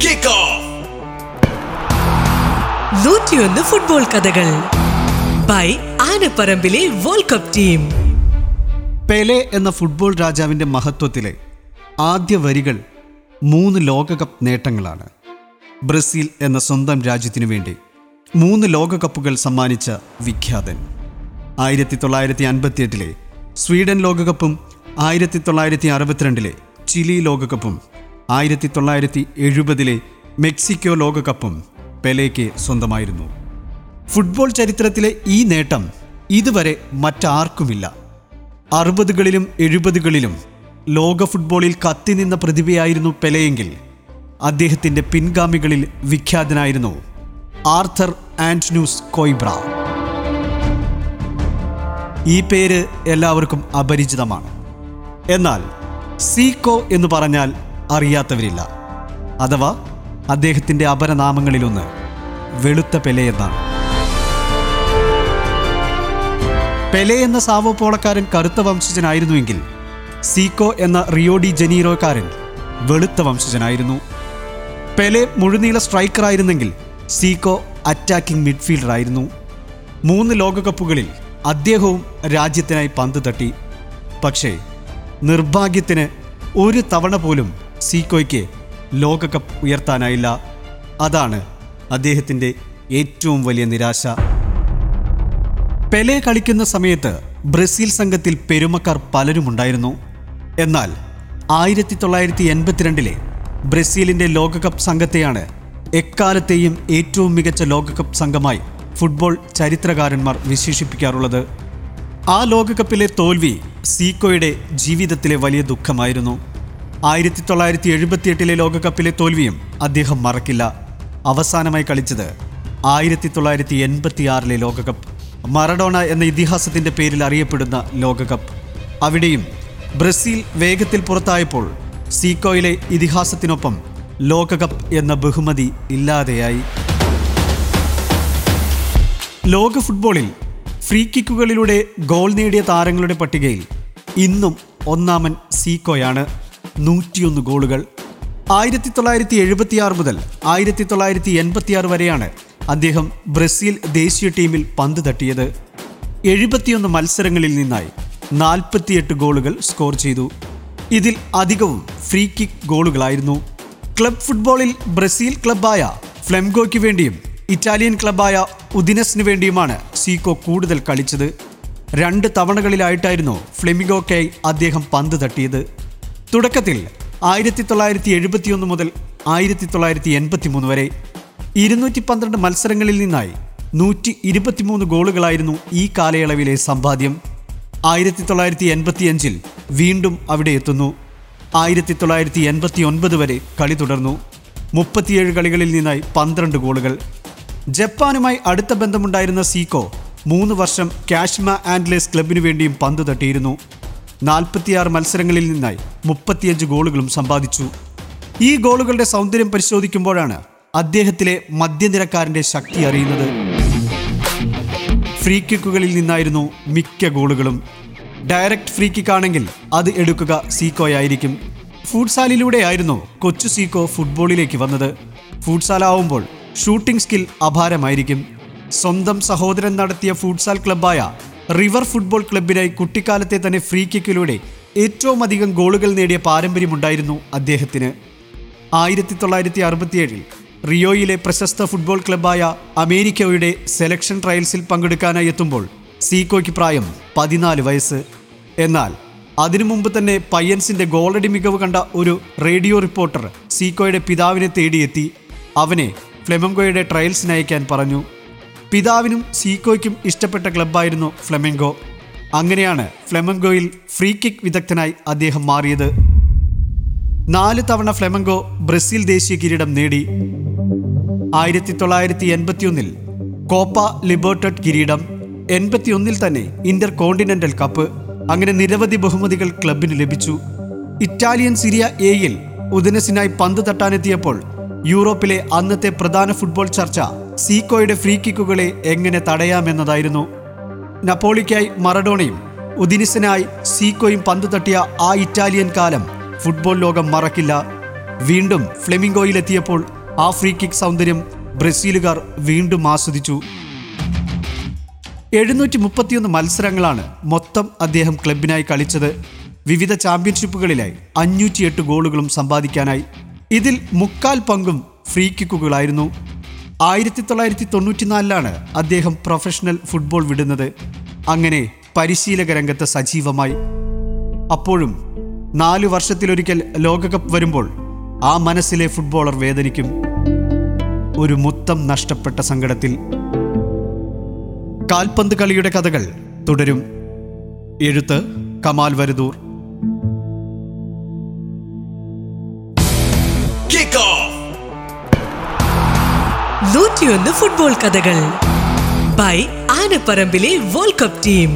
kick off. നൂറ്റിയൊന്ന് football കഥകൾ by ആനപ്പറമ്പിലെ വേൾഡ് കപ്പ് ടീം പെലെ എന്ന ഫുട്ബോൾ രാജാവിന്റെ മഹത്വത്തിലെ ആദ്യ വരികൾ മൂന്ന് ലോകകപ്പ് നേട്ടങ്ങളാണ്. ബ്രസീൽ എന്ന സ്വന്തം രാജ്യത്തിനു വേണ്ടി മൂന്ന് ലോകകപ്പുകൾ സമ്മാനിച്ച വിഖ്യാതൻ. ആയിരത്തി തൊള്ളായിരത്തി അൻപത്തിയെട്ടിലെ സ്വീഡൻ ലോകകപ്പും ആയിരത്തി തൊള്ളായിരത്തി അറുപത്തിരണ്ടിലെ ചിലി ലോകകപ്പും ആയിരത്തി തൊള്ളായിരത്തി എഴുപതിലെ മെക്സിക്കോ ലോകകപ്പും പെലെയ്ക്ക് സ്വന്തമായിരുന്നു. ഫുട്ബോൾ ചരിത്രത്തിലെ ഈ നേട്ടം ഇതുവരെ മറ്റാർക്കുമില്ല. അറുപതുകളിലും എഴുപതുകളിലും ലോക ഫുട്ബോളിൽ കത്തിനിന്ന പ്രതിഭയായിരുന്നു പെലെയെങ്കിൽ അദ്ദേഹത്തിന്റെ പിൻഗാമികളിൽ വിഖ്യാതനായിരുന്നു ആർത്തർ ആന്റനൂസ് കോയ്ബ്ര. ഈ പേര് എല്ലാവർക്കും അപരിചിതമാണ്. എന്നാൽ സീക്കോ എന്ന് പറഞ്ഞാൽ അറിയാത്തവരില്ല. അഥവാ അദ്ദേഹത്തിന്റെ അപരനാമങ്ങളിലൊന്ന് വെളുത്ത പെലെ എന്നാണ്. പെലെ എന്ന സാവോപോളക്കാരൻ കറുത്ത വംശജനായിരുന്നുവെങ്കിൽ സീക്കോ എന്ന റിയോഡി ജനീറോക്കാരൻ വെളുത്ത വംശജനായിരുന്നു. പെലെ മുഴുനീള സ്ട്രൈക്കറായിരുന്നെങ്കിൽ സീക്കോ അറ്റാക്കിംഗ് മിഡ്ഫീൽഡർ ആയിരുന്നു മൂന്ന് ലോകകപ്പുകളിൽ അദ്ദേഹവും രാജ്യത്തിനായി പന്ത് തട്ടി. പക്ഷേ നിർഭാഗ്യത്തിന് ഒരു തവണ പോലും സീക്കോയ്ക്ക് ലോകകപ്പ് ഉയർത്താനായില്ല. അതാണ് അദ്ദേഹത്തിന്റെ ഏറ്റവും വലിയ നിരാശ. പെലെ കളിക്കുന്ന സമയത്ത് ബ്രസീൽ സംഘത്തിൽ പെരുമക്കാർ പലരുമുണ്ടായിരുന്നു. എന്നാൽ ആയിരത്തി തൊള്ളായിരത്തി എൺപത്തിരണ്ടിലെ ബ്രസീലിന്റെ ലോകകപ്പ് സംഘത്തെയാണ് എക്കാലത്തെയും ഏറ്റവും മികച്ച ലോകകപ്പ് സംഘമായി ഫുട്ബോൾ ചരിത്രകാരന്മാർ വിശേഷിപ്പിക്കാറുള്ളത്. ആ ലോകകപ്പിലെ തോൽവി സീക്കോയുടെ ജീവിതത്തിലെ വലിയ ദുഃഖമായിരുന്നു. ആയിരത്തി തൊള്ളായിരത്തി എഴുപത്തിയെട്ടിലെ ലോകകപ്പിലെ തോൽവിയും അദ്ദേഹം മറക്കില്ല. അവസാനമായി കളിച്ചത് ആയിരത്തി തൊള്ളായിരത്തി എൺപത്തിയാറിലെ ലോകകപ്പ്. മറഡോണ എന്ന ഇതിഹാസത്തിന്റെ പേരിൽ അറിയപ്പെടുന്ന ലോകകപ്പ്. അവിടെയും ബ്രസീൽ വേഗത്തിൽ പുറത്തായപ്പോൾ സീക്കോയിലെ ഇതിഹാസത്തിനൊപ്പം ലോകകപ്പ് എന്ന ബഹുമതി ഇല്ലാതെയായി. ലോക ഫുട്ബോളിൽ ഫ്രീ കിക്കുകളിലൂടെ ഗോൾ നേടിയ താരങ്ങളുടെ പട്ടികയിൽ ഇന്നും ഒന്നാമൻ സീക്കോയാണ്. നൂറ്റിയൊന്ന് ഗോളുകൾ. ആയിരത്തി തൊള്ളായിരത്തി എഴുപത്തിയാറ് മുതൽ ആയിരത്തി തൊള്ളായിരത്തി എൺപത്തിയാറ് വരെയാണ് അദ്ദേഹം ബ്രസീൽ ദേശീയ ടീമിൽ പന്ത് തട്ടിയത്. എഴുപത്തിയൊന്ന് മത്സരങ്ങളിൽ നിന്നായി നാൽപ്പത്തിയെട്ട് ഗോളുകൾ സ്കോർ ചെയ്തു. ഇതിൽ അധികവും ഫ്രീ കിക്ക് ഗോളുകളായിരുന്നു. ക്ലബ് ഫുട്ബോളിൽ ബ്രസീൽ ക്ലബായ ഫ്ലെംഗോയ്ക്ക് വേണ്ടിയും ഇറ്റാലിയൻ ക്ലബായ ഉദിനസിന് വേണ്ടിയുമാണ് സീക്കോ കൂടുതൽ കളിച്ചത്. രണ്ട് തവണകളിലായിട്ടായിരുന്നു ഫ്ലെമിഗോക്കായി അദ്ദേഹം പന്ത് തട്ടിയത്. തുടക്കത്തിൽ ആയിരത്തി തൊള്ളായിരത്തി എഴുപത്തിയൊന്ന് മുതൽ ആയിരത്തി തൊള്ളായിരത്തി എൺപത്തി മൂന്ന് വരെ ഇരുന്നൂറ്റി പന്ത്രണ്ട് മത്സരങ്ങളിൽ നിന്നായി നൂറ്റി ഇരുപത്തിമൂന്ന് ഗോളുകളായിരുന്നു ഈ കാലയളവിലെ സമ്പാദ്യം. ആയിരത്തി തൊള്ളായിരത്തി എൺപത്തിയഞ്ചിൽ വീണ്ടും അവിടെ എത്തുന്നു. ആയിരത്തി തൊള്ളായിരത്തി എൺപത്തി ഒൻപത് വരെ കളി തുടർന്നു. മുപ്പത്തിയേഴ് കളികളിൽ നിന്നായി പന്ത്രണ്ട് ഗോളുകൾ. ജപ്പാനുമായി അടുത്ത ബന്ധമുണ്ടായിരുന്ന സീക്കോ മൂന്ന് വർഷം കാഷ്മ ആൻഡ്ലേസ് ക്ലബിനു വേണ്ടിയും പന്ത് തട്ടിയിരുന്നു. നാൽപ്പത്തിയാറ് മത്സരങ്ങളിൽ നിന്നായി മുപ്പത്തിയഞ്ച് ഗോളുകളും സമ്പാദിച്ചു. ഈ ഗോളുകളുടെ സൗന്ദര്യം പരിശോധിക്കുമ്പോഴാണ് അദ്ദേഹത്തിലെ മധ്യനിരക്കാരന്റെ ശക്തി അറിയുന്നത്. ഫ്രീ കിക്കുകളിൽ നിന്നായിരുന്നു മിക്ക ഗോളുകളും. ഡയറക്റ്റ് ഫ്രീ കിക്ക് ആണെങ്കിൽ അത് എടുക്കുക സീക്കോയായിരിക്കും ഫുട്സാലിലൂടെയായിരുന്നു കൊച്ചു സീക്കോ ഫുട്ബോളിലേക്ക് വന്നത്. ഫുട്സാലാവുമ്പോൾ ഷൂട്ടിംഗ് സ്കിൽ അപാരമായിരിക്കും. സ്വന്തം സഹോദരൻ നടത്തിയ ഫുട്സാൽ ക്ലബ്ബായ റിവർ ഫുട്ബോൾ ക്ലബിനായി കുട്ടിക്കാലത്തെ തന്നെ ഫ്രീ കിക്കിലൂടെ ഏറ്റവും അധികം ഗോളുകൾ നേടിയ പാരമ്പര്യമുണ്ടായിരുന്നു അദ്ദേഹത്തിന്. ആയിരത്തി തൊള്ളായിരത്തി അറുപത്തിയേഴിൽ റിയോയിലെ പ്രശസ്ത ഫുട്ബോൾ ക്ലബ്ബായ അമേരിക്കയുടെ സെലക്ഷൻ ട്രയൽസിൽ പങ്കെടുക്കാനായി എത്തുമ്പോൾ സീക്കോയ്ക്ക് പ്രായം പതിനാല് വയസ്സ്. എന്നാൽ അതിനു മുമ്പ് തന്നെ പയ്യൻസിന്റെ ഗോളടി മികവ് കണ്ട ഒരു റേഡിയോ റിപ്പോർട്ടർ സീക്കോയുടെ പിതാവിനെ തേടിയെത്തി. അവനെ ഫ്ലെമംഗോയുടെ ട്രയൽസിന് അയക്കാൻ പറഞ്ഞു. പിതാവിനും സീക്കോയ്ക്കും ഇഷ്ടപ്പെട്ട ക്ലബ്ബായിരുന്നു ഫ്ലെമെങ്കോ അങ്ങനെയാണ് ഫ്ലെമെങ്കോയിൽ ഫ്രീ കിക്ക് വിദഗ്ധനായി അദ്ദേഹം മാറിയത്. നാല് തവണ ഫ്ലെമെങ്കോ ബ്രസീൽ ദേശീയ കിരീടം നേടി. ആയിരത്തി തൊള്ളായിരത്തി എൺപത്തിയൊന്നിൽ കോപ്പ ലിബർട്ടഡ് കിരീടം എൺപത്തിയൊന്നിൽ തന്നെ ഇന്റർ കോണ്ടിനെന്റൽ കപ്പ്. അങ്ങനെ നിരവധി ബഹുമതികൾ ക്ലബിന് ലഭിച്ചു. ഇറ്റാലിയൻ സിരിയ എയിൽ ഉദനസിനായി പന്ത് തട്ടാനെത്തിയപ്പോൾ യൂറോപ്പിലെ അന്നത്തെ പ്രധാന ഫുട്ബോൾ ചർച്ച സീക്കോയുടെ ഫ്രീ കിക്കുകളെ എങ്ങനെ തടയാമെന്നതായിരുന്നു. നപ്പോളിക്കായി മറഡോണയും ഉദിനിസനായി സീക്കോയും പന്ത് തട്ടിയ ആ ഇറ്റാലിയൻ കാലം ഫുട്ബോൾ ലോകം മറക്കില്ല. വീണ്ടും ഫ്ലെമിംഗോയിലെത്തിയപ്പോൾ ആ ഫ്രീ കിക്ക് സൗന്ദര്യം ബ്രസീലുകാർ വീണ്ടും ആസ്വദിച്ചു. എഴുന്നൂറ്റി മുപ്പത്തിയൊന്ന് മത്സരങ്ങളാണ് മൊത്തം അദ്ദേഹം ക്ലബിനായി കളിച്ചത്. വിവിധ ചാമ്പ്യൻഷിപ്പുകളിലായി അഞ്ഞൂറ്റിയെട്ട് ഗോളുകളും സമ്പാദിക്കാനായി. ഇതിൽ മുക്കാൽ പങ്കും ഫ്രീ കിക്കുകളായിരുന്നു ആയിരത്തി തൊള്ളായിരത്തി തൊണ്ണൂറ്റിനാലിലാണ് അദ്ദേഹം പ്രൊഫഷണൽ ഫുട്ബോൾ വിടുന്നത്. അങ്ങനെ പരിശീലക രംഗത്ത് സജീവമായി. അപ്പോഴും നാലു വർഷത്തിലൊരിക്കൽ ലോകകപ്പ് വരുമ്പോൾ ആ മനസ്സിലെ ഫുട്ബോളർ വേദനിക്കും. ഒരു മുത്തം നഷ്ടപ്പെട്ട സങ്കടത്തിൽ. കാൽപന്ത് കളിയുടെ കഥകൾ തുടരും. എഴുത്ത് കമാൽ വരദൂർ നൂറ്റിയൊന്ന് ഫുട്ബോൾ കഥകൾ ബൈ ആനപ്പറമ്പിലെ വേൾഡ് കപ്പ് ടീം